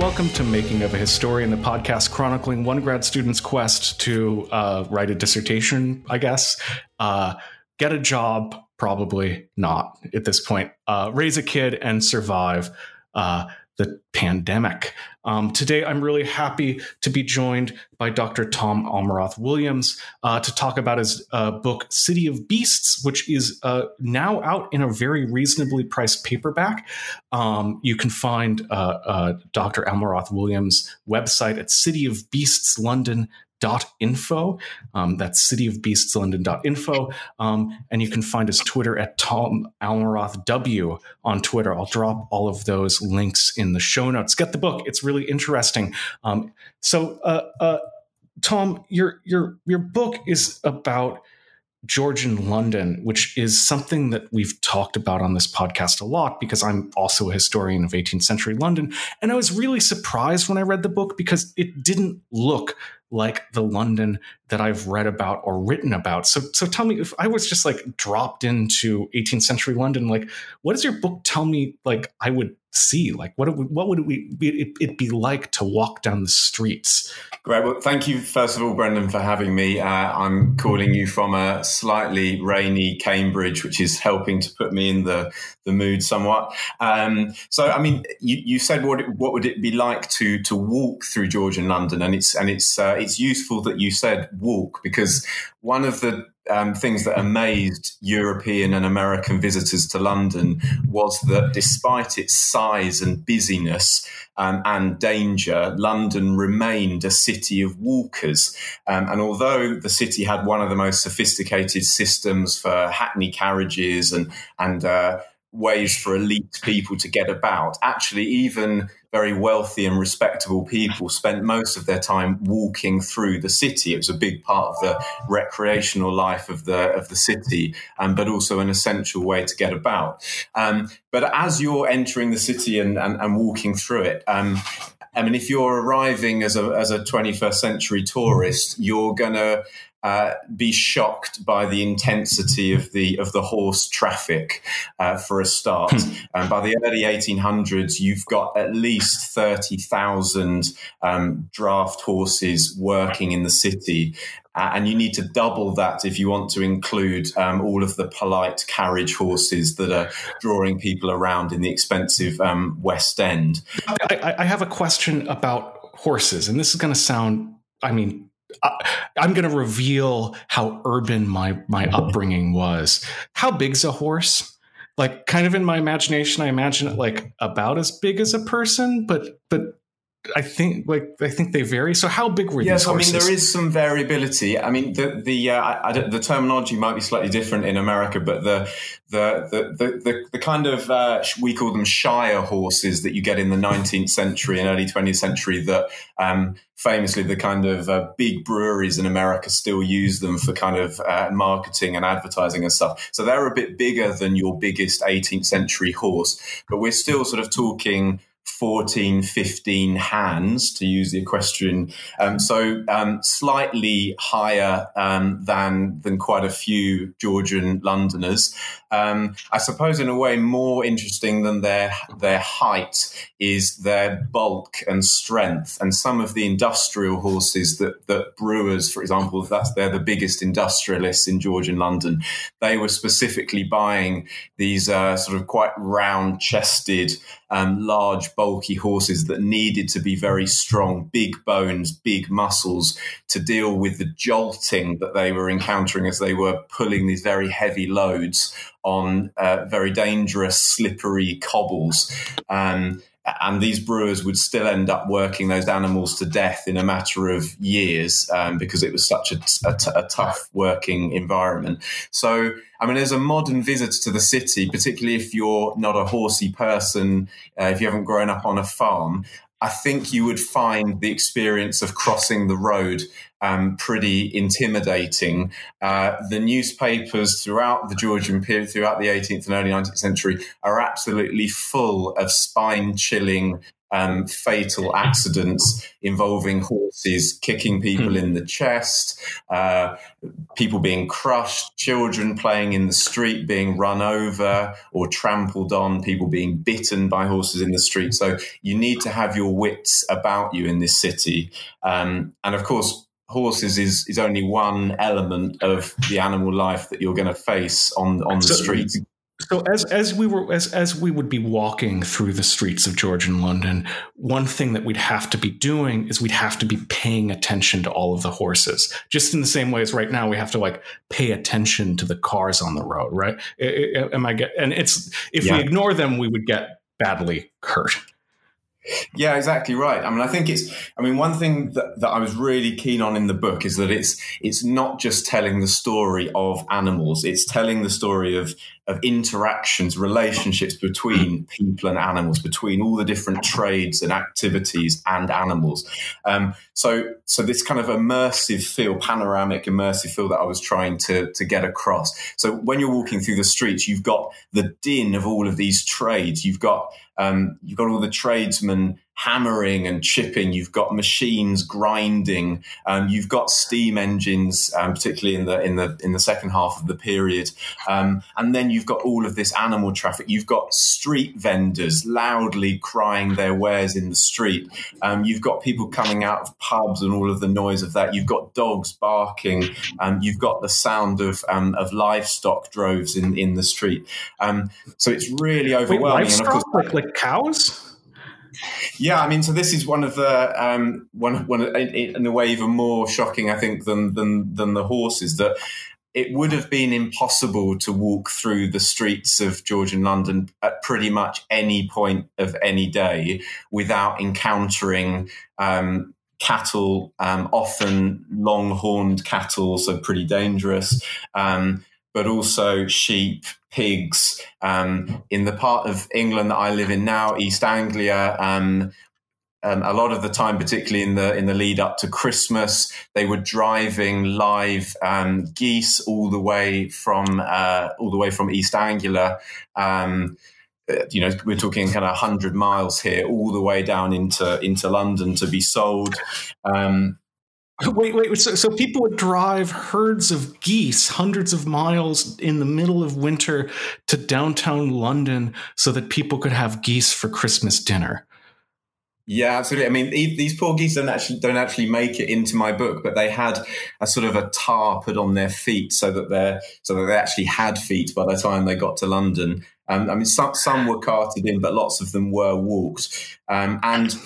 Welcome to Making of a Historian, the podcast chronicling one grad student's quest to uh, write a dissertation, I guess, uh, get a job, probably not at this point, uh, raise a kid, and survive. Uh, the pandemic. Um, today, I'm really happy to be joined by Dr. Tom Almeroth Williams uh, to talk about his uh, book, City of Beasts, which is uh, now out in a very reasonably priced paperback. Um, you can find uh, uh, Dr. Almeroth Williams' website at City of Beasts London info. Um, that's cityofbeastslondon.info. Um, and you can find his Twitter at Tom Almeroth W on Twitter. I'll drop all of those links in the show notes. Get the book; it's really interesting. Um, so, uh, uh, Tom, your your your book is about Georgian London, which is something that we've talked about on this podcast a lot because I'm also a historian of 18th century London. And I was really surprised when I read the book because it didn't look like the London that I've read about or written about. So, so tell me if I was just like dropped into 18th century London, like what does your book tell me? Like I would see, like what would, what would it be, it be like to walk down the streets? Great. Well, thank you first of all, Brendan, for having me. Uh, I'm calling you from a slightly rainy Cambridge, which is helping to put me in the the mood somewhat. Um, so, I mean, you, you said what it, what would it be like to to walk through Georgian London, and it's and it's uh, it's useful that you said walk because one of the um, things that amazed European and American visitors to London was that despite its size and busyness um, and danger, London remained a city of walkers. Um, and although the city had one of the most sophisticated systems for hackney carriages and and uh, ways for elite people to get about. Actually, even very wealthy and respectable people spent most of their time walking through the city. It was a big part of the recreational life of the of the city, um, but also an essential way to get about. Um, but as you're entering the city and, and, and walking through it, um, I mean, if you're arriving as a as a 21st century tourist, you're gonna uh, be shocked by the intensity of the of the horse traffic uh, for a start. Hmm. and by the early 1800s, you've got at least 30,000 um, draft horses working in the city. Uh, and you need to double that if you want to include um, all of the polite carriage horses that are drawing people around in the expensive um, West End. I, I have a question about horses, and this is going to sound, I mean, I'm going to reveal how urban my my mm-hmm. upbringing was. How big's a horse? Like, kind of in my imagination, I imagine it like about as big as a person, but but I think like I think they vary. So how big were yes, these horses? I mean there is some variability. I mean the the uh, I, I, the terminology might be slightly different in America, but the the the the, the, the kind of uh, we call them shire horses that you get in the 19th century and early 20th century that um, famously the kind of uh, big breweries in America still use them for kind of uh, marketing and advertising and stuff. So they're a bit bigger than your biggest 18th century horse, but we're still sort of talking 14, 15 hands, to use the equestrian. Um, so um, slightly higher um, than than quite a few Georgian Londoners. Um, I suppose, in a way, more interesting than their their height is their bulk and strength. And some of the industrial horses that that brewers, for example, that's they're the biggest industrialists in Georgian London. They were specifically buying these uh, sort of quite round chested um, large, bulky horses that needed to be very strong, big bones, big muscles to deal with the jolting that they were encountering as they were pulling these very heavy loads on uh, very dangerous, slippery cobbles. Um, and these brewers would still end up working those animals to death in a matter of years um, because it was such a, a, t- a tough working environment. So, I mean, as a modern visitor to the city, particularly if you're not a horsey person, uh, if you haven't grown up on a farm, I think you would find the experience of crossing the road um, pretty intimidating. Uh, the newspapers throughout the Georgian period, throughout the 18th and early 19th century, are absolutely full of spine chilling um, fatal accidents involving horses kicking people in the chest, uh, people being crushed, children playing in the street being run over or trampled on, people being bitten by horses in the street. So you need to have your wits about you in this city. Um, and of course, horses is is only one element of the animal life that you're going to face on on the so, street. So as as we were as as we would be walking through the streets of Georgian London, one thing that we'd have to be doing is we'd have to be paying attention to all of the horses, just in the same way as right now we have to like pay attention to the cars on the road, right? Am I get? And it's if yeah. we ignore them, we would get badly hurt. Yeah, exactly right. I mean, I think it's. I mean, one thing that, that I was really keen on in the book is that it's it's not just telling the story of animals; it's telling the story of of interactions, relationships between people and animals, between all the different trades and activities and animals. Um, so, so this kind of immersive feel, panoramic immersive feel that I was trying to to get across. So, when you're walking through the streets, you've got the din of all of these trades. You've got um, you've got all the tradesmen hammering and chipping. You've got machines grinding. Um, you've got steam engines, um, particularly in the in the in the second half of the period. Um, and then you've got all of this animal traffic. You've got street vendors loudly crying their wares in the street. Um, you've got people coming out of pubs and all of the noise of that. You've got dogs barking. Um, you've got the sound of um, of livestock droves in in the street. so it's really overwhelming. Wait, livestock, like, like cows. Yeah, I mean, so this is one of the um, one one in a way even more shocking, I think, than than than the horses. That it would have been impossible to walk through the streets of Georgian London at pretty much any point of any day without encountering um, cattle, um, often long-horned cattle, so pretty dangerous. Um, but also sheep, pigs. Um, in the part of England that I live in now, East Anglia, um, um, a lot of the time, particularly in the in the lead up to Christmas, they were driving live um, geese all the way from uh, all the way from East Anglia. Um, you know, we're talking kind of hundred miles here, all the way down into into London to be sold. Um, Wait, wait. So, so people would drive herds of geese hundreds of miles in the middle of winter to downtown London so that people could have geese for Christmas dinner. Yeah, absolutely. I mean, these poor geese don't actually don't actually make it into my book, but they had a sort of a tar put on their feet so that they so that they actually had feet by the time they got to London. Um, I mean, some some were carted in, but lots of them were walked. Um, and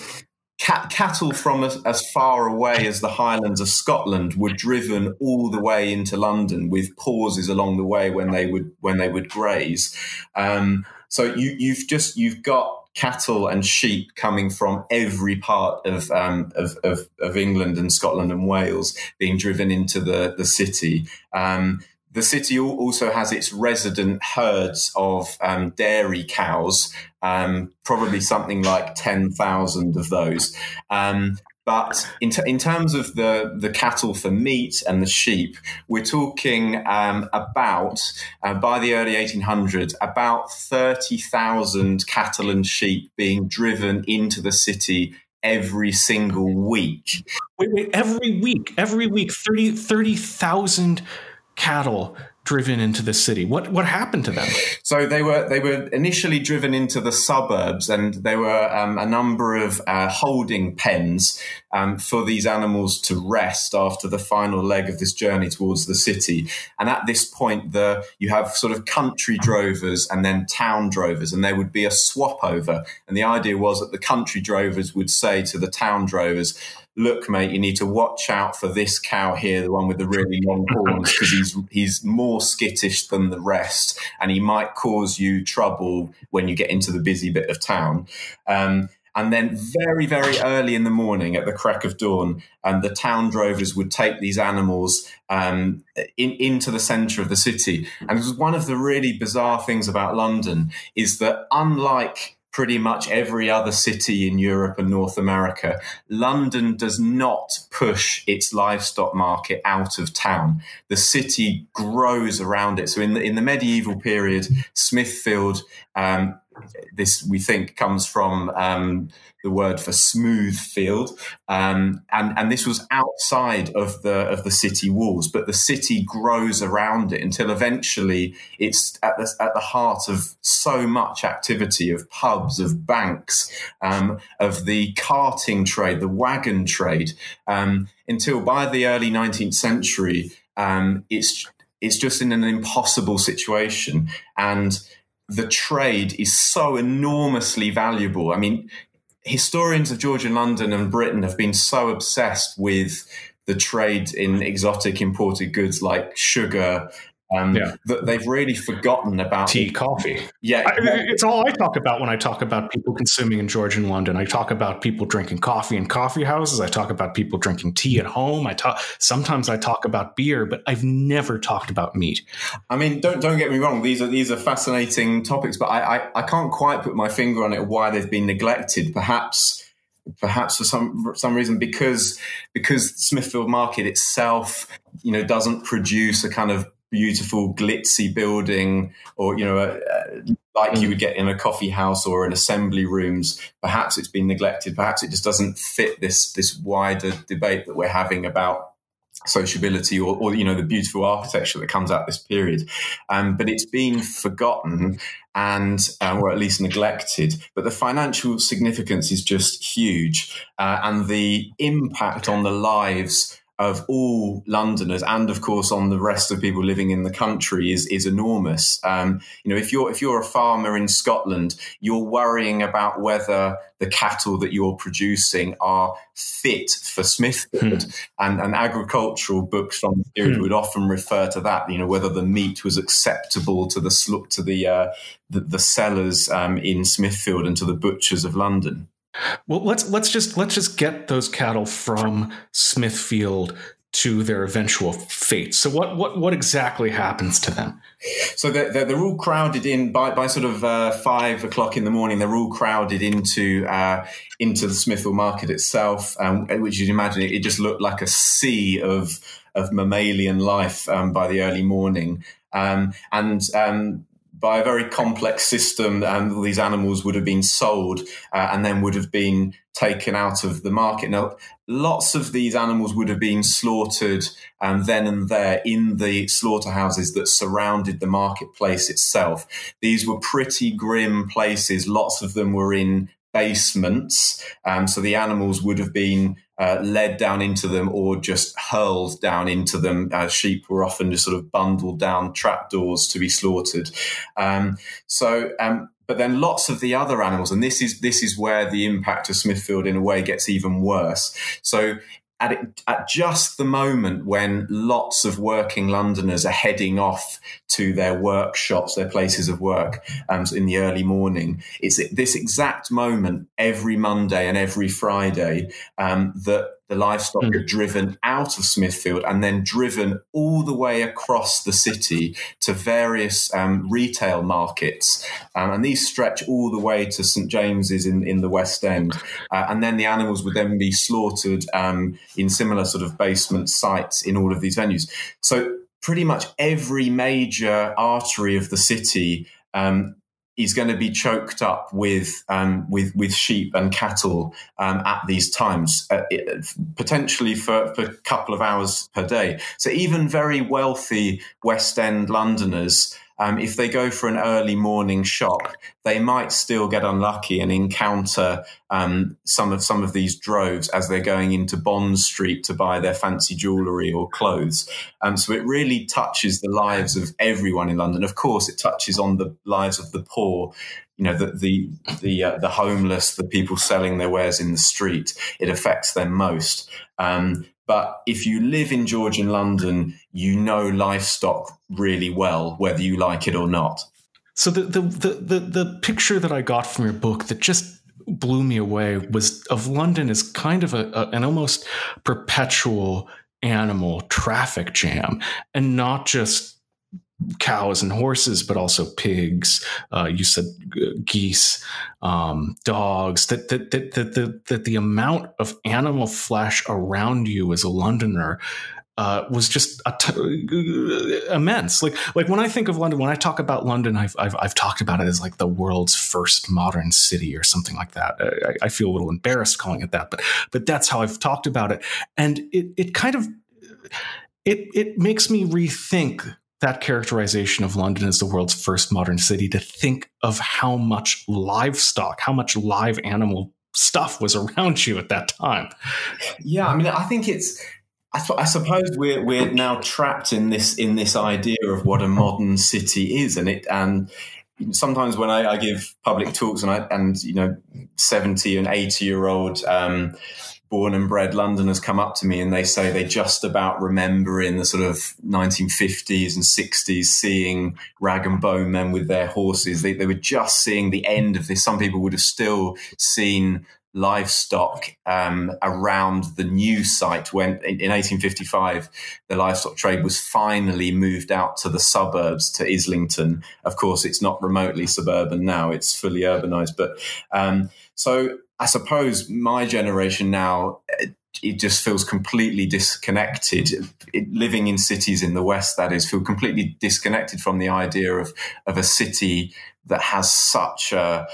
cat, cattle from as, as, far away as the Highlands of Scotland were driven all the way into London with pauses along the way when they would when they would graze. Um, so you, you've just you've got cattle and sheep coming from every part of, um, of, of, of, England and Scotland and Wales being driven into the, the city. Um, the city also has its resident herds of um, dairy cows, um, probably something like 10,000 of those. Um, but in, t- in, terms of the, the cattle for meat and the sheep, we're talking um, about, uh, by the early 1800s, about 30,000 cattle and sheep being driven into the city every single week. Wait, wait, every week, every week, 30,000 30, cattle driven into the city. What what happened to them? So they were they were initially driven into the suburbs, and there were um, a number of uh, holding pens um, for these animals to rest after the final leg of this journey towards the city. And at this point, the you have sort of country drovers and then town drovers, and there would be a swap over. And the idea was that the country drovers would say to the town drovers look, mate, you need to watch out for this cow here, the one with the really long horns, because he's he's more skittish than the rest, and he might cause you trouble when you get into the busy bit of town. Um, and then very, very early in the morning, at the crack of dawn, um, the town drovers would take these animals um, in, into the centre of the city. And it was one of the really bizarre things about London is that unlike pretty much every other city in Europe and North America, London does not push its livestock market out of town. The city grows around it. So in the, in the medieval period, Smithfield um, this we think comes from um, the word for smooth field, um, and and this was outside of the of the city walls, but the city grows around it until eventually it's at the at the heart of so much activity of pubs, of banks, um, of the carting trade, the wagon trade, um, until by the early nineteenth century, um, it's it's just in an impossible situation. And the trade is so enormously valuable. I mean, historians of Georgian London and Britain have been so obsessed with the trade in exotic imported goods like sugar um, yeah. they've really forgotten about tea, coffee. Yeah, I, it's all I talk about when I talk about people consuming in Georgian London. I talk about people drinking coffee in coffee houses. I talk about people drinking tea at home. I talk sometimes I talk about beer, but I've never talked about meat. I mean, don't don't get me wrong. These are these are fascinating topics, but I I, I can't quite put my finger on it why they've been neglected. Perhaps perhaps for some for some reason because because Smithfield Market itself you know doesn't produce a kind of beautiful glitzy building or you know uh, like you would get in a coffee house or in assembly rooms. Perhaps it's been neglected. Perhaps it just doesn't fit this this wider debate that we're having about sociability or, or, you know the beautiful architecture that comes out this period. Um, but it's been forgotten and um, or at least neglected. But the financial significance is just huge uh, and the impact on the lives of all Londoners and of course on the rest of people living in the country is is enormous. Um, you know, if you're if you're a farmer in Scotland, you're worrying about whether the cattle that you're producing are fit for Smithfield, hmm. and, and agricultural books from the period hmm. would often refer to that. You know, whether the meat was acceptable to the to the uh, the, the, sellers um, in Smithfield and to the butchers of London. Well, let's let's just let's just get those cattle from Smithfield to their eventual fate. So, what what what exactly happens to them? So they're, they're, all crowded in by, by sort of uh, five o'clock in the morning. They're all crowded into uh, into the Smithfield market itself, um, which you'd imagine it, it, just looked like a sea of of mammalian life um, by the early morning. Um, and um, by a very complex system, and these animals would have been sold uh, and then would have been taken out of the market. Now, lots of these animals would have been slaughtered um, then and there in the slaughterhouses that surrounded the marketplace itself. These were pretty grim places. Lots of them were in basements. Um, so the animals would have been uh, led down into them or just hurled down into them. Uh, sheep were often just sort of bundled down trapdoors to be slaughtered. Um, so, um, but then lots of the other animals, and this is this is where the impact of Smithfield in a way gets even worse. So at, it, at just the moment when lots of working Londoners are heading off to their workshops, their places of work um, in the early morning, it's at this exact moment every Monday and every Friday um, that the livestock mm. are driven out of Smithfield and then driven all the way across the city to various um, retail markets. Um, and these stretch all the way to St James's in, in the West End. Uh, and then the animals would then be slaughtered um, in similar sort of basement sites in all of these venues. So pretty much every major artery of the city um, is going to be choked up with um, with with sheep and cattle um, at these times, uh, it, potentially for, for a couple of hours per day. So even very wealthy West End Londoners um, if they go for an early morning shop, they might still get unlucky and encounter um, some of some of these droves as they're going into Bond Street to buy their fancy jewellery or clothes. Um, so it really touches the lives of everyone in London. Of course, it touches on the lives of the poor. You know, the the the, uh, the homeless, the people selling their wares in the street. It affects them most. Um, but if you live in Georgian London, you know livestock really well, whether you like it or not. So the the the the, the picture that I got from your book that just blew me away was of London as kind of a, a, an almost perpetual animal traffic jam, and not just cows and horses, but also pigs. Uh, you said geese, um, dogs. That, that that that that the amount of animal flesh around you as a Londoner uh, was just immense. Like like when I think of London, when I talk about London, I've, I've, I've talked about it as like the world's first modern city or something like that. I, I, feel a little embarrassed calling it that, but but that's how I've talked about it, and it it kind of it it makes me rethink that characterization of London as the world's first modern city to think of how much livestock, how much live animal stuff was around you at that time. Yeah, I mean, I think it's I, I, suppose we're we're now trapped in this in this idea of what a modern city is, and it and sometimes when I, I give public talks and I and you know seventy and eighty year old um, born and bred Londoners come up to me and they say they just about remember in the sort of 1950s and 60s seeing rag and bone men with their horses. They, they were just seeing the end of this. Some people would have still seen livestock um, around the new site when in, in, 1855 the livestock trade was finally moved out to the suburbs to Islington. Of course, it's not remotely suburban now; it's fully urbanized. But um, so I suppose my generation now. It, just feels completely disconnected. It, living in cities in the West, that is, feel completely disconnected from the idea of of a city that has such a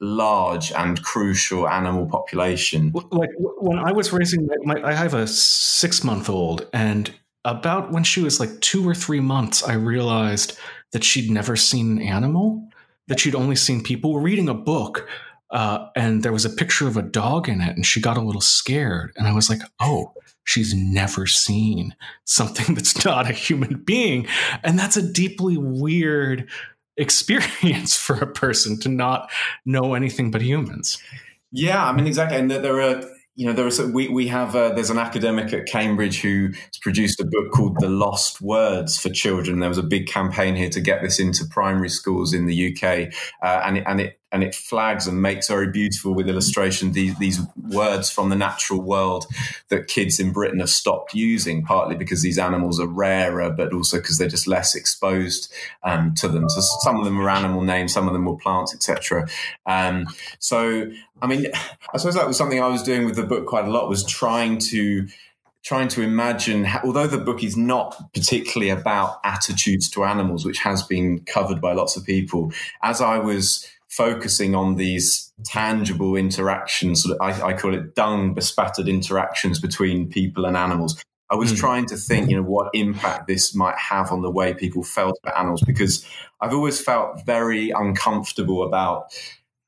large and crucial animal population. Like when I was raising my, I have a six month old, and about when she was like two or three months, I realized that she'd never seen an animal, that she'd only seen people. We're reading a book, uh, and there was a picture of a dog in it, and she got a little scared. And I was like, oh, she's never seen something that's not a human being. And that's a deeply weird experience for a person to not know anything but humans. Yeah, I mean, exactly. And there are, you know, there is, we, we have, uh, there's an academic at Cambridge who has produced a book called The Lost Words for Children. There was a big campaign here to get this into primary schools in the UK. Uh, and, and it and it flags and makes very beautiful with illustration these, these words from the natural world that kids in Britain have stopped using, partly because these animals are rarer, but also because they're just less exposed um, to them. So some of them are animal names, some of them were plants, etc. Um, so, I mean, I suppose that was something I was doing with the book quite a lot was trying to trying to imagine, how, although the book is not particularly about attitudes to animals, which has been covered by lots of people, as I was focusing on these tangible interactions. I, I call it dung bespattered interactions between people and animals. I was mm. trying to think, you know, what impact this might have on the way people felt about animals because I've always felt very uncomfortable about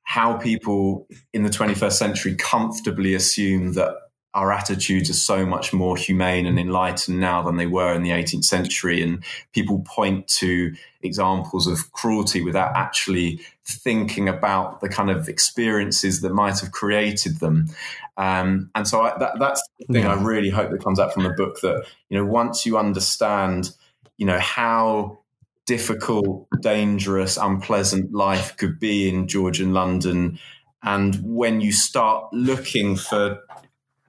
how people in the 21st century comfortably assume that our attitudes are so much more humane and enlightened now than they were in the 18th century. And people point to examples of cruelty without actually thinking about the kind of experiences that might have created them. Um, and so I, that, that's the thing yeah. I really hope that comes out from the book that, you know, once you understand, you know, how difficult, dangerous, unpleasant life could be in Georgian London. And when you start looking for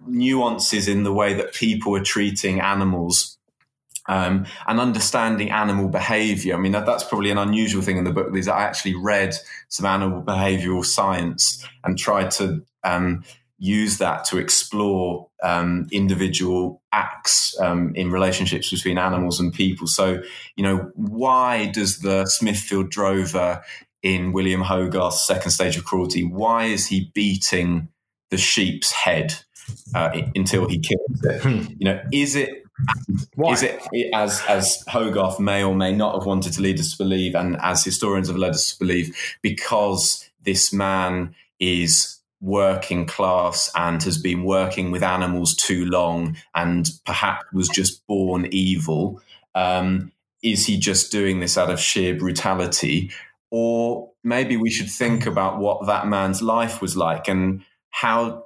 nuances in the way that people are treating animals um, and understanding animal behavior. I mean, that, that's probably an unusual thing in the book is I actually read some animal behavioral science and tried to um, use that to explore um, individual acts um, in relationships between animals and people. So, you know, why does the Smithfield drover in William Hogarth's Second Stage of Cruelty, why is he beating the sheep's head? Uh, until he kills it. Hmm. You know, is it Why? is it as as Hogarth may or may not have wanted to lead us to believe, and as historians have led us to believe, because this man is working class and has been working with animals too long and perhaps was just born evil. Um, is he just doing this out of sheer brutality? Or maybe we should think about what that man's life was like and how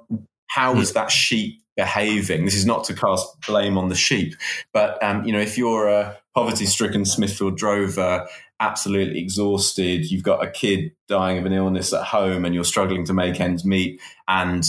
how is hmm. that sheep behaving? This is not to cast blame on the sheep, but um, you know, if you're a poverty-stricken Smithfield drover, absolutely exhausted, you've got a kid dying of an illness at home, and you're struggling to make ends meet, and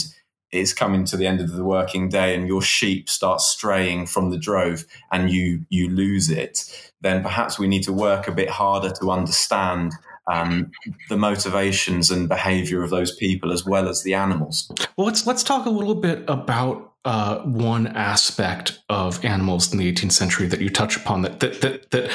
it's coming to the end of the working day, and your sheep start straying from the drove, and you you lose it. Then perhaps we need to work a bit harder to understand um, the motivations and behavior of those people as well as the animals. Well, let's let's talk a little bit about uh, one aspect of animals in the 18th century that you touch upon that that that, that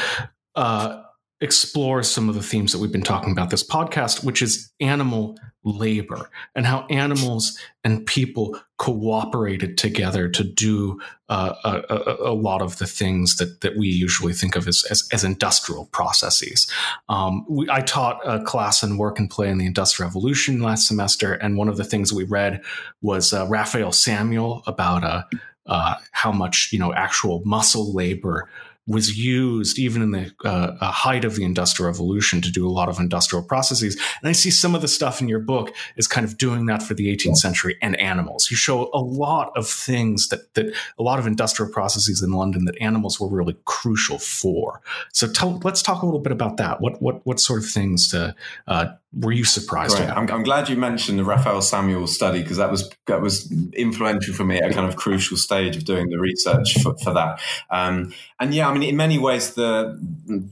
uh, explores some of the themes that we've been talking about this podcast, which is animal labor and how animals and people cooperated together to do uh, a, a, lot of the things that, that we usually think of as, as, as industrial processes. Um, we, I taught a class in work and play in the Industrial Revolution last semester, and one of the things we read was uh, Raphael Samuel about uh, uh how much you know actual muscle labor was used even in the uh, uh, height of the industrial revolution to do a lot of industrial processes. And i see some of the stuff in your book is kind of doing that for the 18th century and animals. You show a lot of things that that a lot of industrial processes in london that animals were really crucial for. So tell, let's talk a little bit about that. What what what sort of things to, uh, were you surprised right. I'm, I'm, glad you mentioned the Raphael Samuel study because that was that was influential for me at a kind of crucial stage of doing the research for, for that. Um, and yeah, I mean, in many ways, the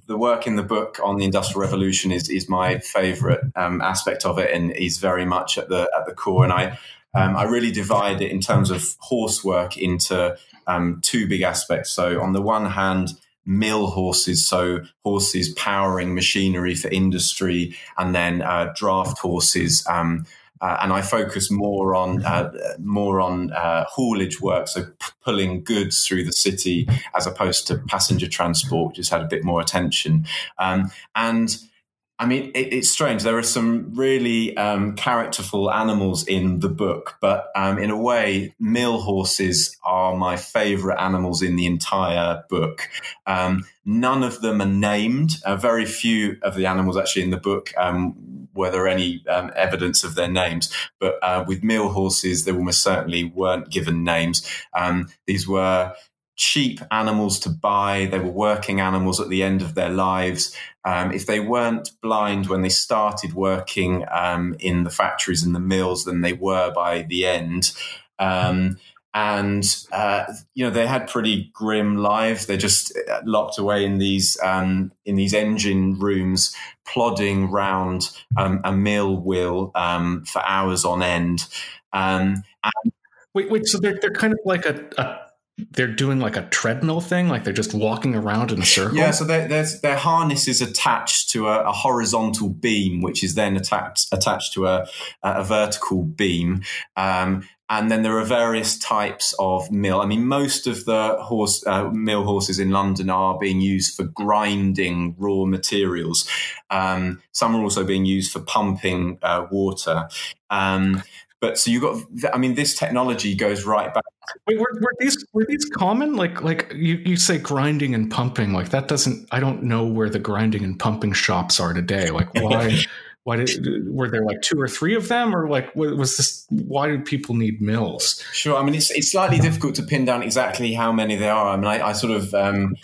the work in the book on the Industrial Revolution is is my favourite um, aspect of it, and is very much at the at the core. And I um, I really divide it in terms of horse work into um, two big aspects. So on the one hand mill horses, so horses powering machinery for industry, and then uh, draft horses. Um, uh, and I focus more on uh, more on uh, haulage work, so pulling goods through the city as opposed to passenger transport, which has had a bit more attention. Um, and I mean, it, it's strange. There are some really um, characterful animals in the book, but um, in a way, mill horses are my favorite animals in the entire book. Um, none of them are named. Uh, very few of the animals actually in the book um, were there any um, evidence of their names. But uh, with mill horses, they almost certainly weren't given names. Um, these were cheap animals to buy. They were working animals at the end of their lives. Um, if they weren't blind when they started working um, in the factories and the mills, then they were by the end. Um, and uh, you know they had pretty grim lives. They're just uh, locked away in these um, in these engine rooms, plodding round um, a mill wheel um, for hours on end. and wait, wait. So they're they're kind of like a, a they're doing like a treadmill thing, like they're just walking around in a circle. Yeah, so there's their harness is attached to a, a, horizontal beam, which is then attached attached to a, a vertical beam. Um, and then there are various types of mill. I mean, most of the horse uh, mill horses in London are being used for grinding raw materials. Um, some are also being used for pumping uh, water. Um, but so you got, I mean, this technology goes right back. Wait, were, were, these were these common? Like like you, you say grinding and pumping. Like that doesn't. I don't know where the grinding and pumping shops are today. Like why? why did were there like two or three of them, or like was this? Why did people need mills? Sure. I mean, it's it's slightly difficult to pin down exactly how many there are. I mean, I, I sort of. Um,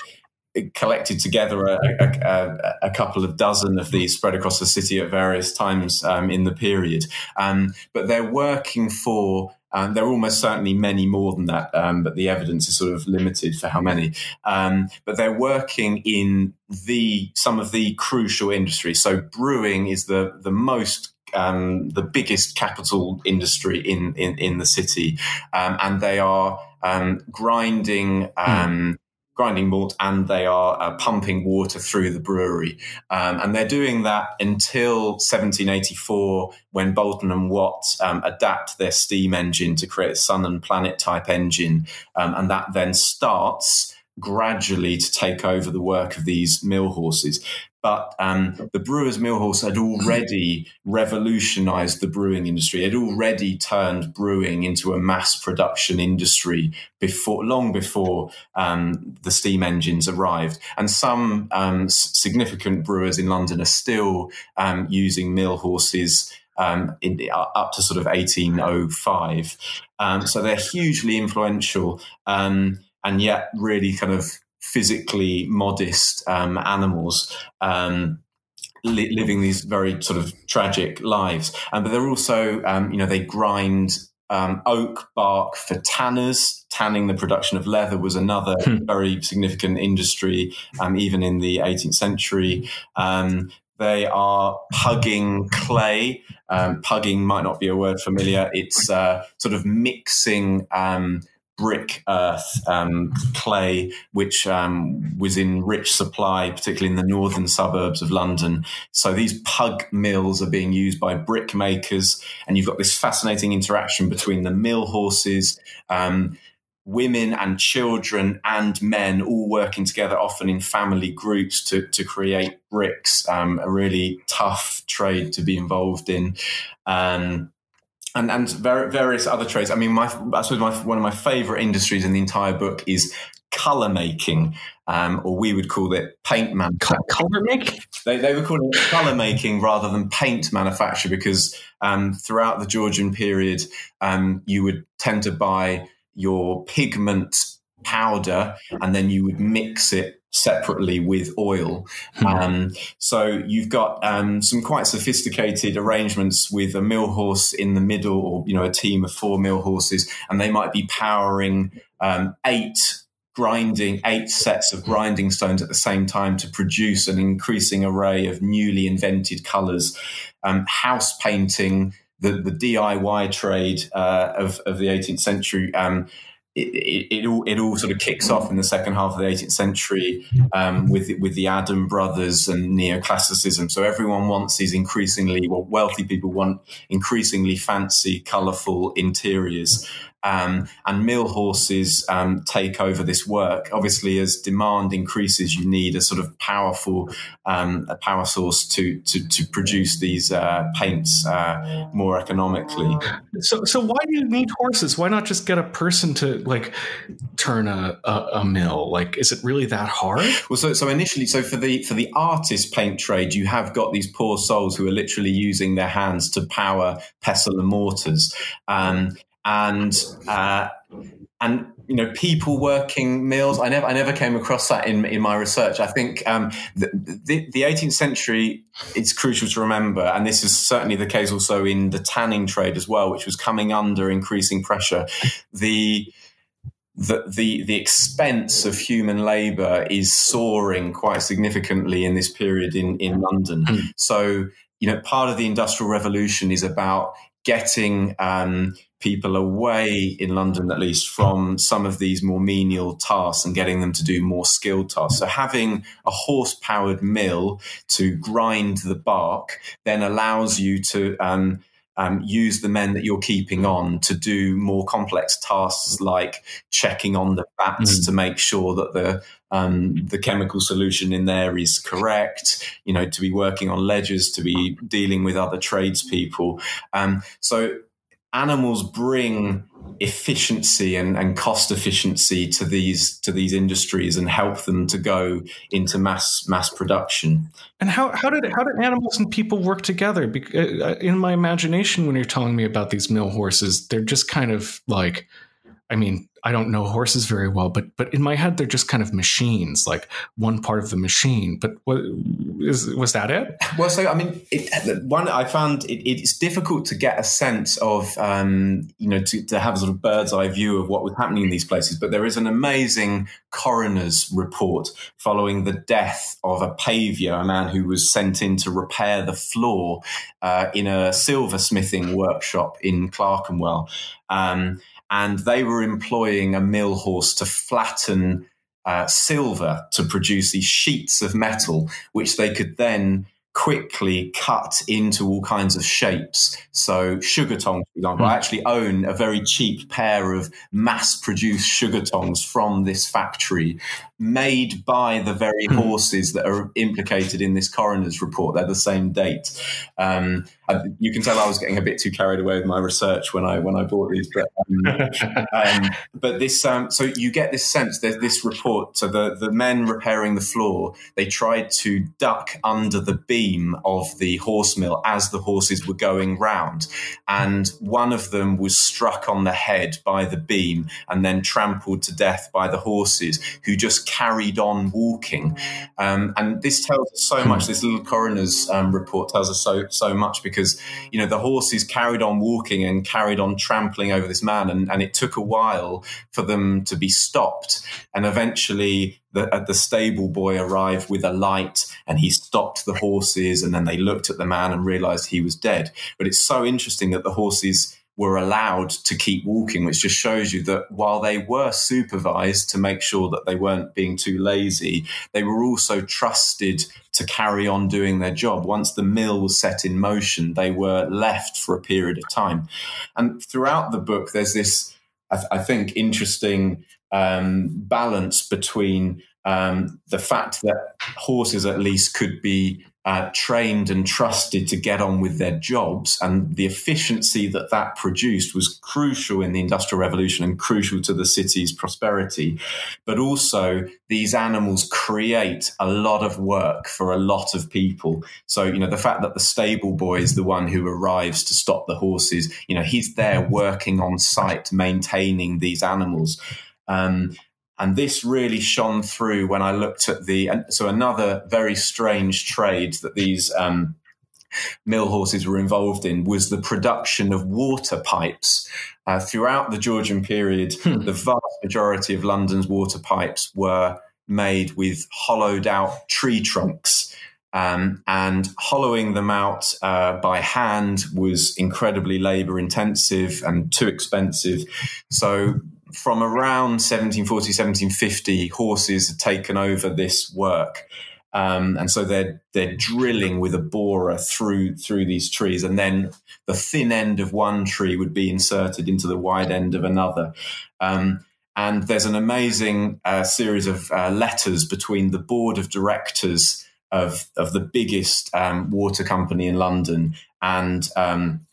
collected together a, a, a, couple of dozen of these spread across the city at various times um, in the period. Um, but they're working for um, there are almost certainly many more than that, um, but the evidence is sort of limited for how many. Um, but they're working in the some of the crucial industries. So brewing is the the most um, the biggest capital industry in in, in the city, um, and they are um, grinding. Mm grinding malt and they are uh, pumping water through the brewery. Um, and they're doing that until 1784 when Boulton and Watt um, adapt their steam engine to create a sun and planet type engine. Um, and that then starts gradually to take over the work of these mill horses. But um, the Brewers Mill Horse had already revolutionized the brewing industry. It already turned brewing into a mass production industry before, long before um, the steam engines arrived. And some um, significant brewers in London are still um, using mill horses. Um, in, uh, up to sort of 1805. Um, so they're hugely influential um, and yet really kind of physically modest um, animals. Um, li- living these very sort of tragic lives, um, but they're also, um, you know, they grind um, oak bark for tanners. Tanning the production of leather was another hmm. very significant industry, um, even in the 18th century. Um, they are pugging clay. Um, pugging might not be a word familiar. It's uh, sort of mixing um, brick earth um, clay, which um, was in rich supply, particularly in the northern suburbs of London. So these pug mills are being used by brick makers, and you've got this fascinating interaction between the mill horses. Um, women and children and men all working together, often in family groups, to, to create bricks. Um, a really tough trade to be involved in. Um, and and various other trades. I mean, my I suppose my, one of my favorite industries in the entire book is color making, um, or we would call it paint manufacture. Color making? They, they would call it color making rather than paint manufacture because um, throughout the Georgian period, um, you would tend to buy your pigment powder and then you would mix it separately with oil. Hmm. Um, so you've got um, some quite sophisticated arrangements with a mill horse in the middle, or you know, a team of four mill horses, and they might be powering um, eight grinding eight sets of grinding stones at the same time to produce an increasing array of newly invented colors. Um, house painting, the, the DIY trade uh, of, of the 18th century um, it, it, it, all it all sort of kicks off in the second half of the 18th century um, with with the Adam brothers and neoclassicism. So everyone wants these increasingly well, wealthy people want increasingly fancy, colourful interiors, um, and mill horses um, take over this work. Obviously, as demand increases, you need a sort of powerful um, a power source to to, to produce these uh, paints uh, more economically. So, so why do you need horses? Why not just get a person to like turn a, a, a mill? Like, is it really that hard? Well, so so initially, so for the for the artist paint trade, you have got these poor souls who are literally using their hands to power pestle and mortars. Um, and uh, and you know people working mills. I never I never came across that in in my research. I think um, the, the, the 18th century. It's crucial to remember, and this is certainly the case also in the tanning trade as well, which was coming under increasing pressure. The the, the the expense of human labor is soaring quite significantly in this period in in London. Mm. So you know, part of the industrial revolution is about getting um, people away in London, at least, from some of these more menial tasks and getting them to do more skilled tasks. So, having a horse powered mill to grind the bark then allows you to. Um, um, use the men that you're keeping on to do more complex tasks like checking on the vats mm. to make sure that the um, the chemical solution in there is correct. You know, to be working on ledgers, to be dealing with other tradespeople. Um, so animals bring efficiency and, and, cost efficiency to these to these industries and help them to go into mass mass production. And how how did how did animals and people work together? Uh, in my imagination, when you're telling me about these mill horses, they're just kind of like, I mean, I don't know horses very well, but but in my head they're just kind of machines, like one part of the machine. But what is was that it? Well, so I mean, it, one I found it, it's difficult to get a sense of um, you know to, to have a sort of bird's eye view of what was happening in these places. But there is an amazing coroner's report following the death of a paviour, a man who was sent in to repair the floor uh, in a silversmithing workshop in Clerkenwell. Um, and they were employing a mill horse to flatten uh, silver to produce these sheets of metal, which they could then quickly cut into all kinds of shapes. So sugar tongs, for example, mm. I hmm. actually own a very cheap pair of mass produced sugar tongs from this factory made by the very mm. horses that are implicated in this coroner's report. They're the same date. Um, I, you can tell I was getting a bit too carried away with my research when I when I bought these, but um, um, but this um, so you get this sense. There's this report. So the the men repairing the floor, they tried to duck under the beam of the horse mill as the horses were going round, and one of them was struck on the head by the beam and then trampled to death by the horses, who just carried on walking. Um, and this tells us so much. This little coroner's um, report tells us so so much because you know the horses carried on walking and carried on trampling over this man, and, and it took a while for them to be stopped. And eventually, the, uh, the stable boy arrived with a light, and he stopped the horses, and then they looked at the man and realized he was dead. But it's so interesting that the horses were allowed to keep walking, which just shows you that while they were supervised to make sure that they weren't being too lazy, they were also trusted to carry on doing their job. Once the mill was set in motion, they were left for a period of time. And throughout the book, there's this, I, th- I think, interesting um, balance between um, the fact that horses at least could be uh, trained and trusted to get on with their jobs. And the efficiency that that produced was crucial in the Industrial Revolution and crucial to the city's prosperity. But also, these animals create a lot of work for a lot of people. So, you know, the fact that the stable boy is the one who arrives to stop the horses, you know, he's there working on site, maintaining these animals. Um, and this really shone through when I looked at the. So, another very strange trade that these um, mill horses were involved in was the production of water pipes. Uh, throughout the Georgian period, hmm. the vast majority of London's water pipes were made with hollowed out tree trunks. Um, and hollowing them out uh, by hand was incredibly labor intensive and too expensive. So from around 1740, 1750, horses had taken over this work. Um, and so they're they're drilling with a borer through through these trees, and then the thin end of one tree would be inserted into the wide end of another. Um, and there's an amazing uh, series of uh, letters between the board of directors of of the biggest um, water company in London and um,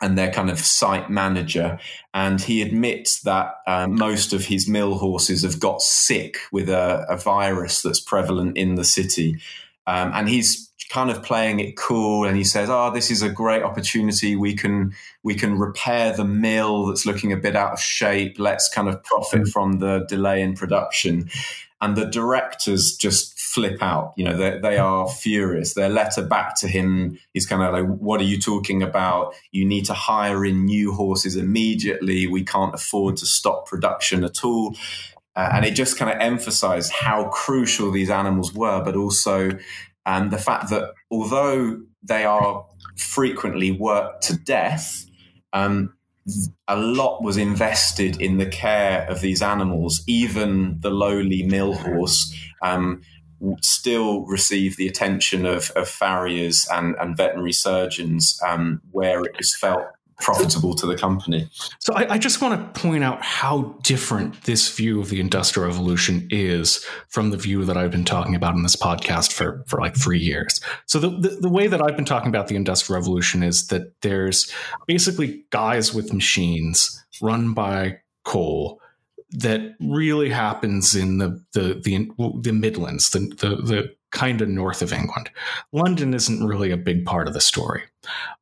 and their kind of site manager. And he admits that uh, most of his mill horses have got sick with a, a virus that's prevalent in the city. Um, and he's kind of playing it cool and he says oh this is a great opportunity we can we can repair the mill that's looking a bit out of shape let's kind of profit mm. from the delay in production and the directors just flip out. You know, they, they are furious. Their letter back to him is kind of like, "What are you talking about? You need to hire in new horses immediately. We can't afford to stop production at all." Uh, and it just kind of emphasized how crucial these animals were, but also um, the fact that although they are frequently worked to death, um, a lot was invested in the care of these animals. Even the lowly mill horse um, still receive the attention of, of farriers and, and veterinary surgeons um, where it was felt profitable to the company. So I, I, just want to point out how different this view of the Industrial Revolution is from the view that I've been talking about in this podcast for, for like three years. So the, the, the way that I've been talking about the Industrial Revolution is that there's basically guys with machines run by coal that really happens in the the the, the Midlands, the the, the kind of north of England. London isn't really a big part of the story.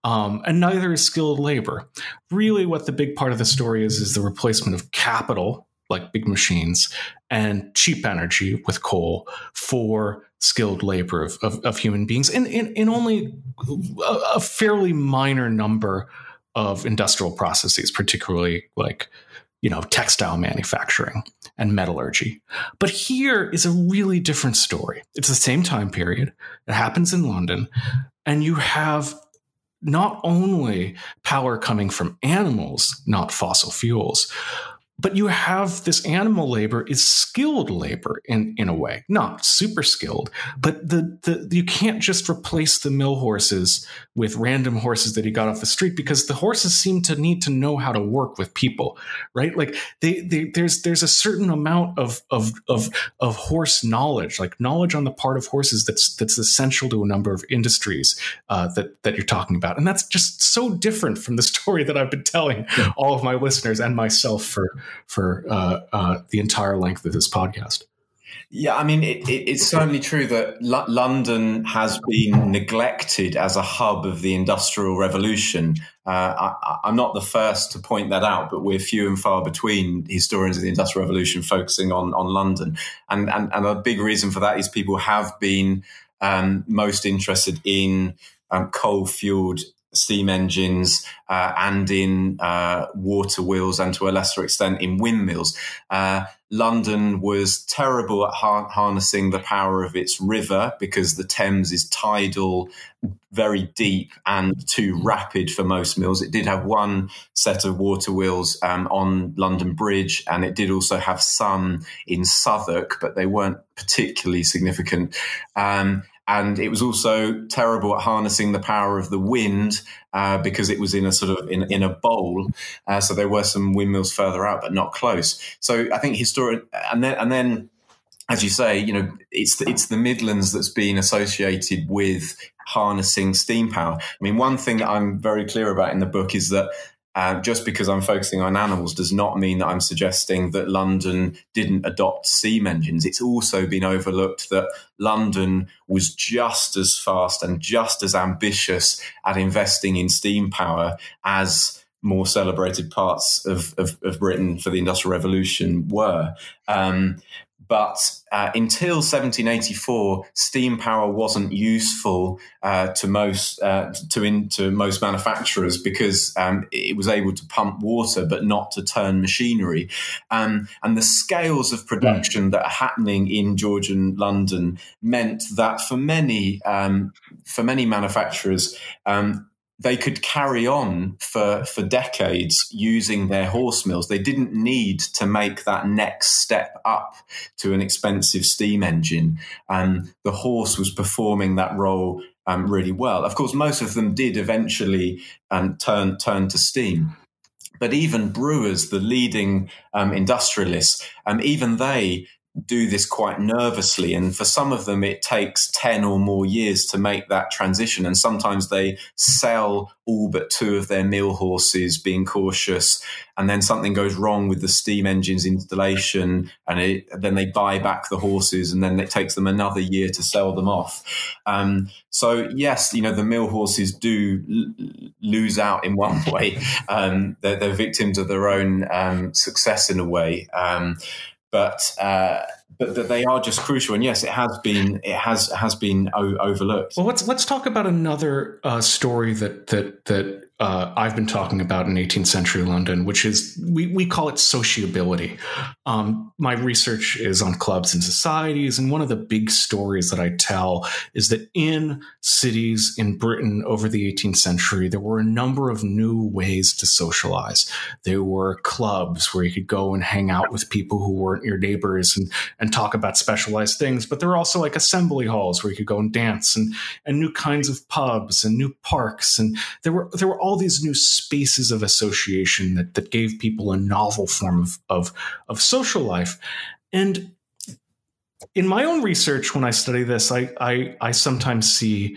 Um, and neither is skilled labor. Really, what the big part of the story is is the replacement of capital, like big machines, and cheap energy with coal for skilled labor of, of, of human beings in, in, in only a, a fairly minor number of industrial processes, particularly like you know, textile manufacturing and metallurgy. But here is a really different story. It's the same time period. It happens in London. And you have not only power coming from animals, not fossil fuels, but you have this animal labor is skilled labor in, in a way, not super skilled, but the, the you can't just replace the mill horses with random horses that he got off the street because the horses seem to need to know how to work with people, right? Like they, they there's there's a certain amount of of of of horse knowledge, like knowledge on the part of horses that's that's essential to a number of industries uh, that that you're talking about, and that's just so different from the story that I've been telling all of my listeners and myself for for uh, uh, the entire length of this podcast. Yeah, I mean, it, it, it's certainly true that L- London has been neglected as a hub of the Industrial Revolution. Uh, I, am not the first to point that out, but we're few and far between historians of the Industrial Revolution focusing on, on London. And, and, and a big reason for that is people have been um, most interested in um, coal fueled steam engines uh, and in uh, water wheels and to a lesser extent in windmills. Uh, London was terrible at har- harnessing the power of its river because the Thames is tidal, very deep, and too rapid for most mills. It did have one set of water wheels um, on London Bridge, and it did also have some in Southwark, but they weren't particularly significant. Um, and it was also terrible at harnessing the power of the wind uh, because it was in a sort of in, in a bowl. Uh, so there were some windmills further out, but not close. So I think historic, and then and then, as you say, you know, it's the, it's the Midlands that's been associated with harnessing steam power. I mean, one thing that I'm very clear about in the book is that uh, just because I'm focusing on animals does not mean that I'm suggesting that London didn't adopt steam engines. It's also been overlooked that London was just as fast and just as ambitious at investing in steam power as more celebrated parts of, of, of Britain for the Industrial Revolution were. Um, but uh, until 1784, steam power wasn't useful uh, to most uh, to in, to most manufacturers because um, it was able to pump water, but not to turn machinery. Um, and the scales of production that are happening in Georgian London meant that for many um, for many manufacturers, um, they could carry on for, for decades using their horse mills. They didn't need to make that next step up to an expensive steam engine. And the horse was performing that role um, really well. Of course, most of them did eventually um, turn, turn to steam. But even brewers, the leading um, industrialists, um, even they do this quite nervously. And for some of them, it takes 10 or more years to make that transition. And sometimes they sell all but two of their mill horses, being cautious. And then something goes wrong with the steam engine's installation. And it, then they buy back the horses. And then it takes them another year to sell them off. Um, so, yes, you know, the mill horses do l- lose out in one way. Um, they're, they're, victims of their own um, success in a way. But uh, but that they are just crucial. And yes, it has been it has has been o- overlooked. Well, let's let's talk about another uh, story that that that uh, I've been talking about in 18th century London, which is we, we call it sociability. Um, my research is on clubs and societies, and one of the big stories that I tell is that in cities in Britain over the 18th century, there were a number of new ways to socialize. There were clubs where you could go and hang out with people who weren't your neighbors and, and talk about specialized things, but there were also like assembly halls where you could go and dance and, and new kinds of pubs and new parks. And there were there were all these new spaces of association that, that gave people a novel form of, of, of social life. And in my own research, when I study this, I, I, I sometimes see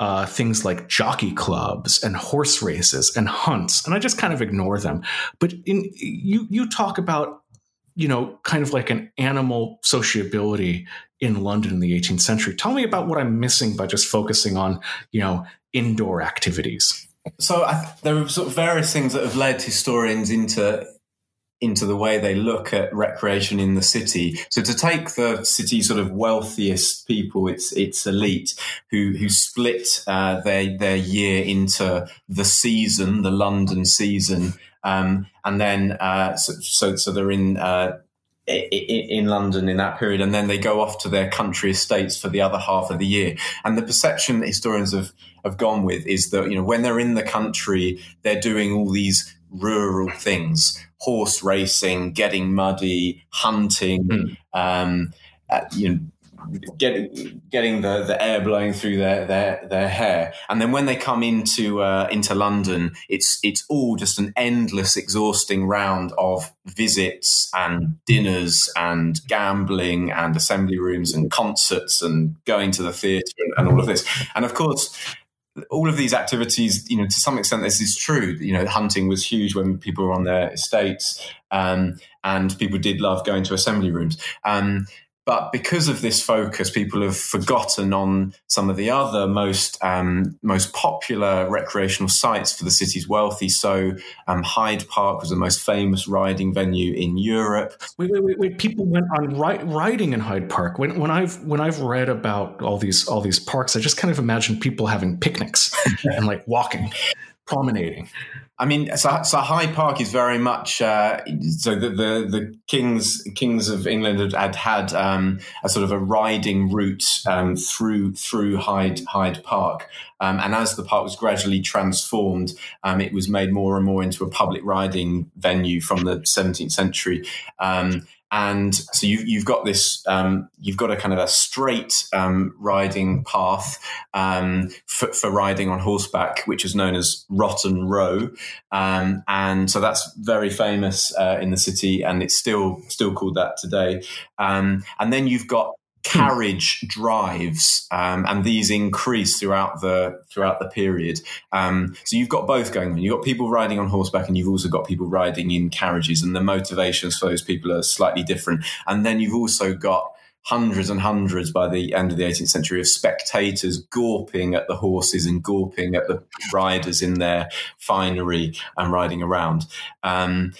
uh, things like jockey clubs and horse races and hunts, and I just kind of ignore them. But in you, you talk about you know, kind of like an animal sociability in London in the 18th century. Tell me about what I'm missing by just focusing on, you know, indoor activities. So th- there are sort of various things that have led historians into into the way they look at recreation in the city. So to take the city's sort of wealthiest people, its its elite, who who split uh, their their year into the season, the London season, um, and then uh, so, so, so they're in. Uh, in London in that period, and then they go off to their country estates for the other half of the year. And the perception that historians have have gone with is that you know when they're in the country, they're doing all these rural things: horse racing, getting muddy, hunting, mm. um, uh, you know, getting getting the, the air blowing through their, their their hair, and then when they come into uh, into London, it's it's all just an endless, exhausting round of visits and dinners and gambling and assembly rooms and concerts and going to the theatre and, and all of this, and of course all of these activities, you know, to some extent, this is true. You know, hunting was huge when people were on their estates, um, and people did love going to assembly rooms. Um, but because of this focus, people have forgotten on some of the other most um, most popular recreational sites for the city's wealthy. So um, Hyde Park was the most famous riding venue in Europe. Wait, wait, wait, wait. People went on ri- riding in Hyde Park. When, when I've when I've read about all these all these parks, I just kind of imagine people having picnics and like walking, promenading. I mean, so, so Hyde Park is very much uh, so the, the, the kings kings of England had had, um, a sort of a riding route um, through through Hyde Hyde Park, um, and as the park was gradually transformed, um, it was made more and more into a public riding venue from the 17th century. Um, and so you've, you've got this um, you've got a kind of a straight um, riding path um, for, for, riding on horseback which is known as rotten row. Um, and so that's very famous uh, in the city and it's still still called that today. Um, and then you've got carriage drives, um, and these increase throughout the throughout the period. Um, so you've got both going on. You've got people riding on horseback, and you've also got people riding in carriages, and the motivations for those people are slightly different. And then you've also got hundreds and hundreds by the end of the 18th century of spectators gawping at the horses and gawping at the riders in their finery and riding around. Um,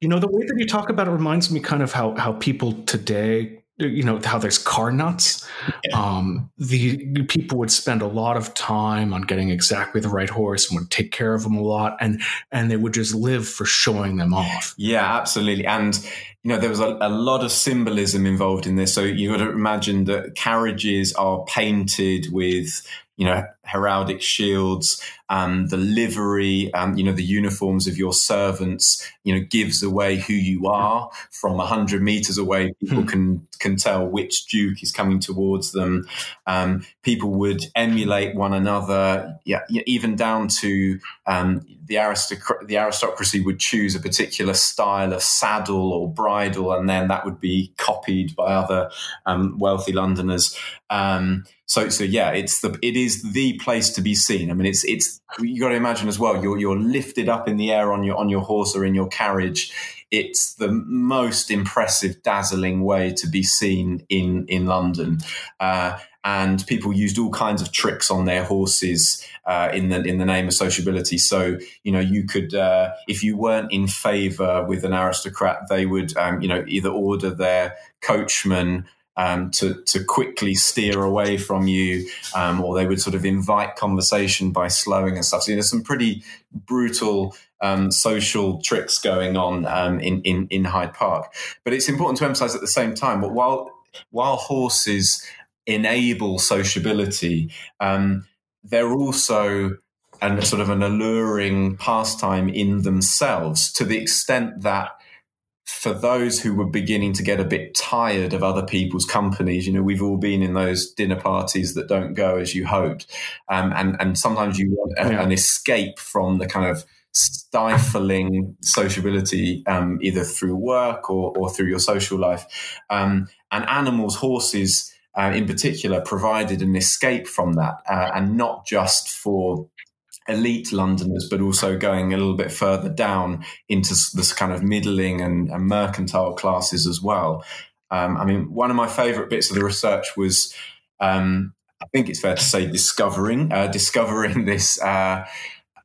you know, the way that you talk about it reminds me kind of how how people today you know how there's car nuts. Yeah. um, the people would spend a lot of time on getting exactly the right horse and would take care of them a lot and and they would just live for showing them off. Yeah absolutely. And you know there was a, a lot of symbolism involved in this. So you got to imagine that carriages are painted with you know, heraldic shields, um, the livery, um, you know, the uniforms of your servants, you know, gives away who you are from a hundred meters away. People hmm. can can tell which duke is coming towards them. Um, people would emulate one another, yeah, even down to um, the, aristoc- the aristocracy would choose a particular style of saddle or bridle, and then that would be copied by other um, wealthy Londoners. Um, so, so yeah, it's the it is the place to be seen. I mean, it's it's you got to imagine as well. You're you're lifted up in the air on your on your horse or in your carriage. It's the most impressive, dazzling way to be seen in in London. Uh, and people used all kinds of tricks on their horses uh, in the in the name of sociability. So you know you could uh, if you weren't in favour with an aristocrat, they would um, you know either order their coachman um, to to quickly steer away from you, um, or they would sort of invite conversation by slowing and stuff. So you there's some pretty brutal um, social tricks going on um, in, in in Hyde Park. But it's important to emphasise at the same time, but while while horses enable sociability, um, they're also and sort of an alluring pastime in themselves to the extent that for those who were beginning to get a bit tired of other people's companies, you know, we've all been in those dinner parties that don't go as you hoped. Um, and, and sometimes you want a, an escape from the kind of stifling sociability, um, either through work or, or through your social life. Um, and animals, horses, uh, in particular, provided an escape from that, uh, and not just for elite Londoners, but also going a little bit further down into this kind of middling and, and mercantile classes as well. Um, I mean, one of my favourite bits of the research was, um, I think it's fair to say, discovering uh, discovering this. Uh,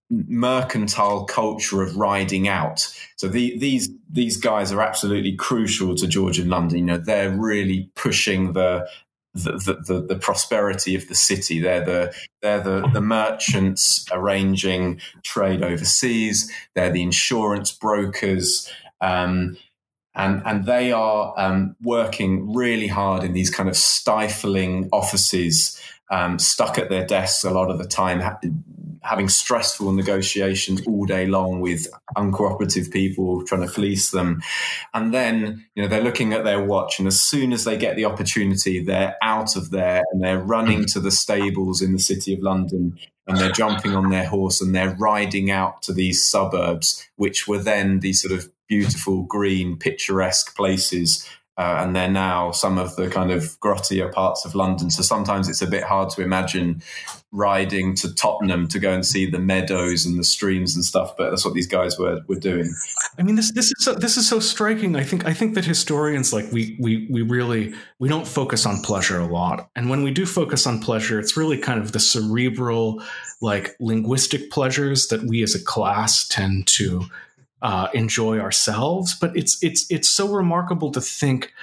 mercantile culture of riding out. So the, these these guys are absolutely crucial to Georgian London. You know, they're really pushing the the, the, the, prosperity of the city. They're the they're the, the merchants arranging trade overseas. They're the insurance brokers. Um, and and they are um, working really hard in these kind of stifling offices, um, stuck at their desks a lot of the time, having stressful negotiations all day long with uncooperative people trying to fleece them. And then, you know, they're looking at their watch and as soon as they get the opportunity, they're out of there and they're running to the stables in the city of London and they're jumping on their horse and they're riding out to these suburbs, which were then these sort of beautiful green picturesque places uh, and they're now some of the kind of grottier parts of London. So sometimes it's a bit hard to imagine riding to Tottenham to go and see the meadows and the streams and stuff. But that's what these guys were were doing. I mean, this this is so, this is so striking. I think I think that historians like we we we really we don't focus on pleasure a lot, and when we do focus on pleasure, it's really kind of the cerebral, like linguistic pleasures that we as a class tend to uh, enjoy ourselves. But it's it's it's so remarkable to think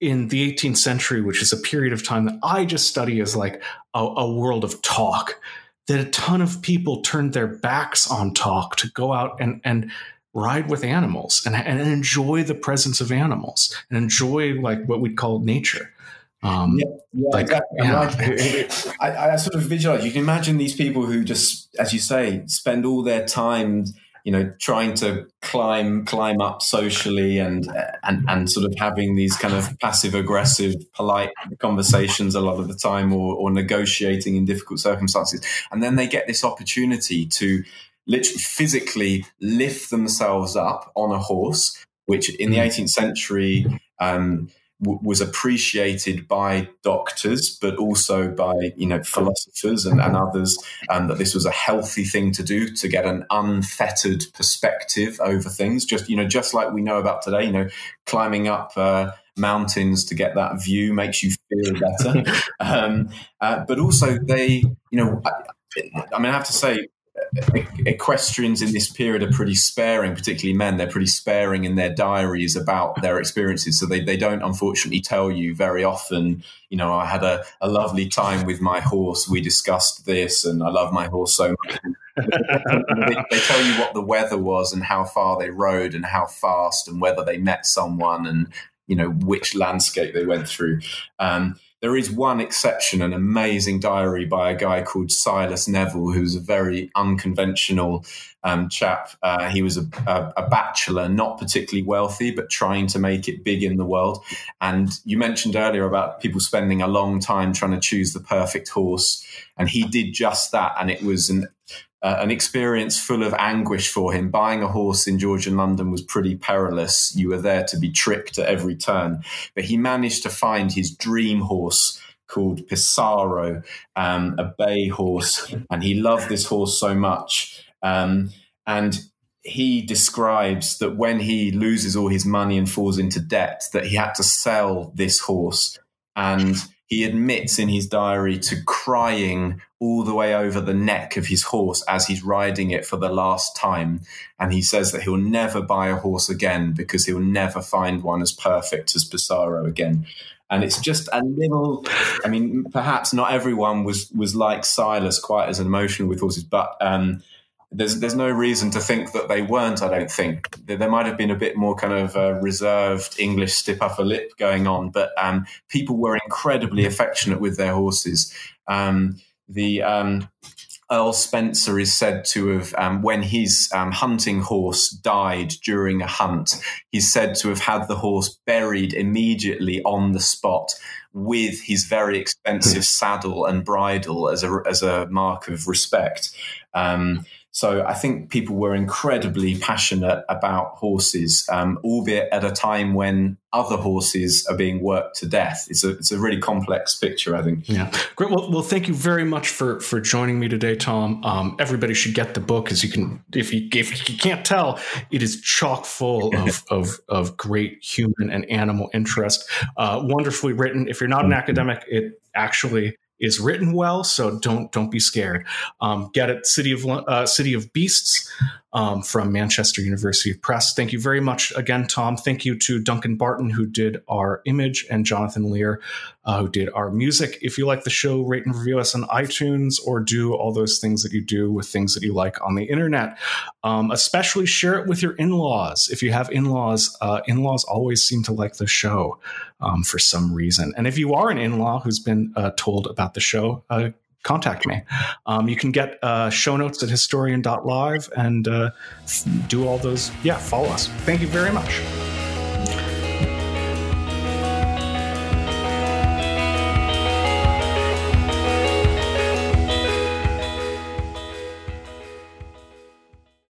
in the 18th century, which is a period of time that I just study as like a, a world of talk, that a ton of people turned their backs on talk to go out and and ride with animals and, and enjoy the presence of animals and enjoy like what we'd call nature. Um, yeah, yeah, like, exactly. Yeah. I, I, sort of visualize. You can imagine these people who just, as you say, spend all their time you know trying to climb climb up socially and and and sort of having these kind of passive aggressive polite conversations a lot of the time or, or negotiating in difficult circumstances and then they get this opportunity to literally physically lift themselves up on a horse which in the 18th mm. century um, was appreciated by doctors, but also by you know philosophers and, and others, and um, that this was a healthy thing to do to get an unfettered perspective over things. Just you know, just like we know about today, you know, climbing up. Uh, mountains to get that view makes you feel better um, uh, but also they you know I, I mean i have to say equestrians in this period are pretty sparing, particularly men. They're pretty sparing in their diaries about their experiences. So they, they don't unfortunately tell you very often, you know, I had a, a lovely time with my horse. We discussed this and I love my horse so much. they, they, tell you what the weather was and how far they rode and how fast and whether they met someone and, you know, which landscape they went through. Um, there is one exception, an amazing diary by a guy called Silas Neville, who's a very unconventional um, chap. Uh, he was a, a, a, bachelor, not particularly wealthy, but trying to make it big in the world. And you mentioned earlier about people spending a long time trying to choose the perfect horse. And he did just that. And it was an uh, an experience full of anguish for him. Buying a horse in Georgian London was pretty perilous. You were there to be tricked at every turn. But he managed to find his dream horse called Pissarro, um, a bay horse. And he loved this horse so much. Um, and he describes that when he loses all his money and falls into debt, that he had to sell this horse. And he admits in his diary to crying all the way over the neck of his horse as he's riding it for the last time. And he says that he'll never buy a horse again because he'll never find one as perfect as Pissarro again. And it's just a little, I mean, perhaps not everyone was, was like Silas, quite as emotional with horses, but um, there's there's no reason to think that they weren't. I don't think there might have been a bit more kind of uh, reserved English stiff upper lip going on, but um, people were incredibly affectionate with their horses. Um, the um, Earl Spencer is said to have, um, when his um, hunting horse died during a hunt, he's said to have had the horse buried immediately on the spot with his very expensive saddle and bridle as a as a mark of respect. Um, so I think people were incredibly passionate about horses, um, albeit at a time when other horses are being worked to death. It's a it's a really complex picture, I think. Yeah, great. Well, well, thank you very much for for joining me today, Tom. Um, everybody should get the book, as you can if you if you can't tell, it is chock full of of of great human and animal interest. Uh, wonderfully written. If you're not an academic, it actually is written well, so don't don't be scared. Um, get it, City of uh, City of Beasts um, from Manchester University Press. Thank you very much again, Tom. Thank you to Duncan Barton who did our image and Jonathan Lear uh, who did our music. If you like the show, rate and review us on iTunes or do all those things that you do with things that you like on the internet. Um, especially share it with your in-laws. If you have in-laws, uh, in-laws always seem to like the show um, for some reason. And if you are an in-law who's been uh, told about the show, uh, contact me. Um, you can get uh, show notes at historian.live and uh, do all those. Yeah, follow us. Thank you very much.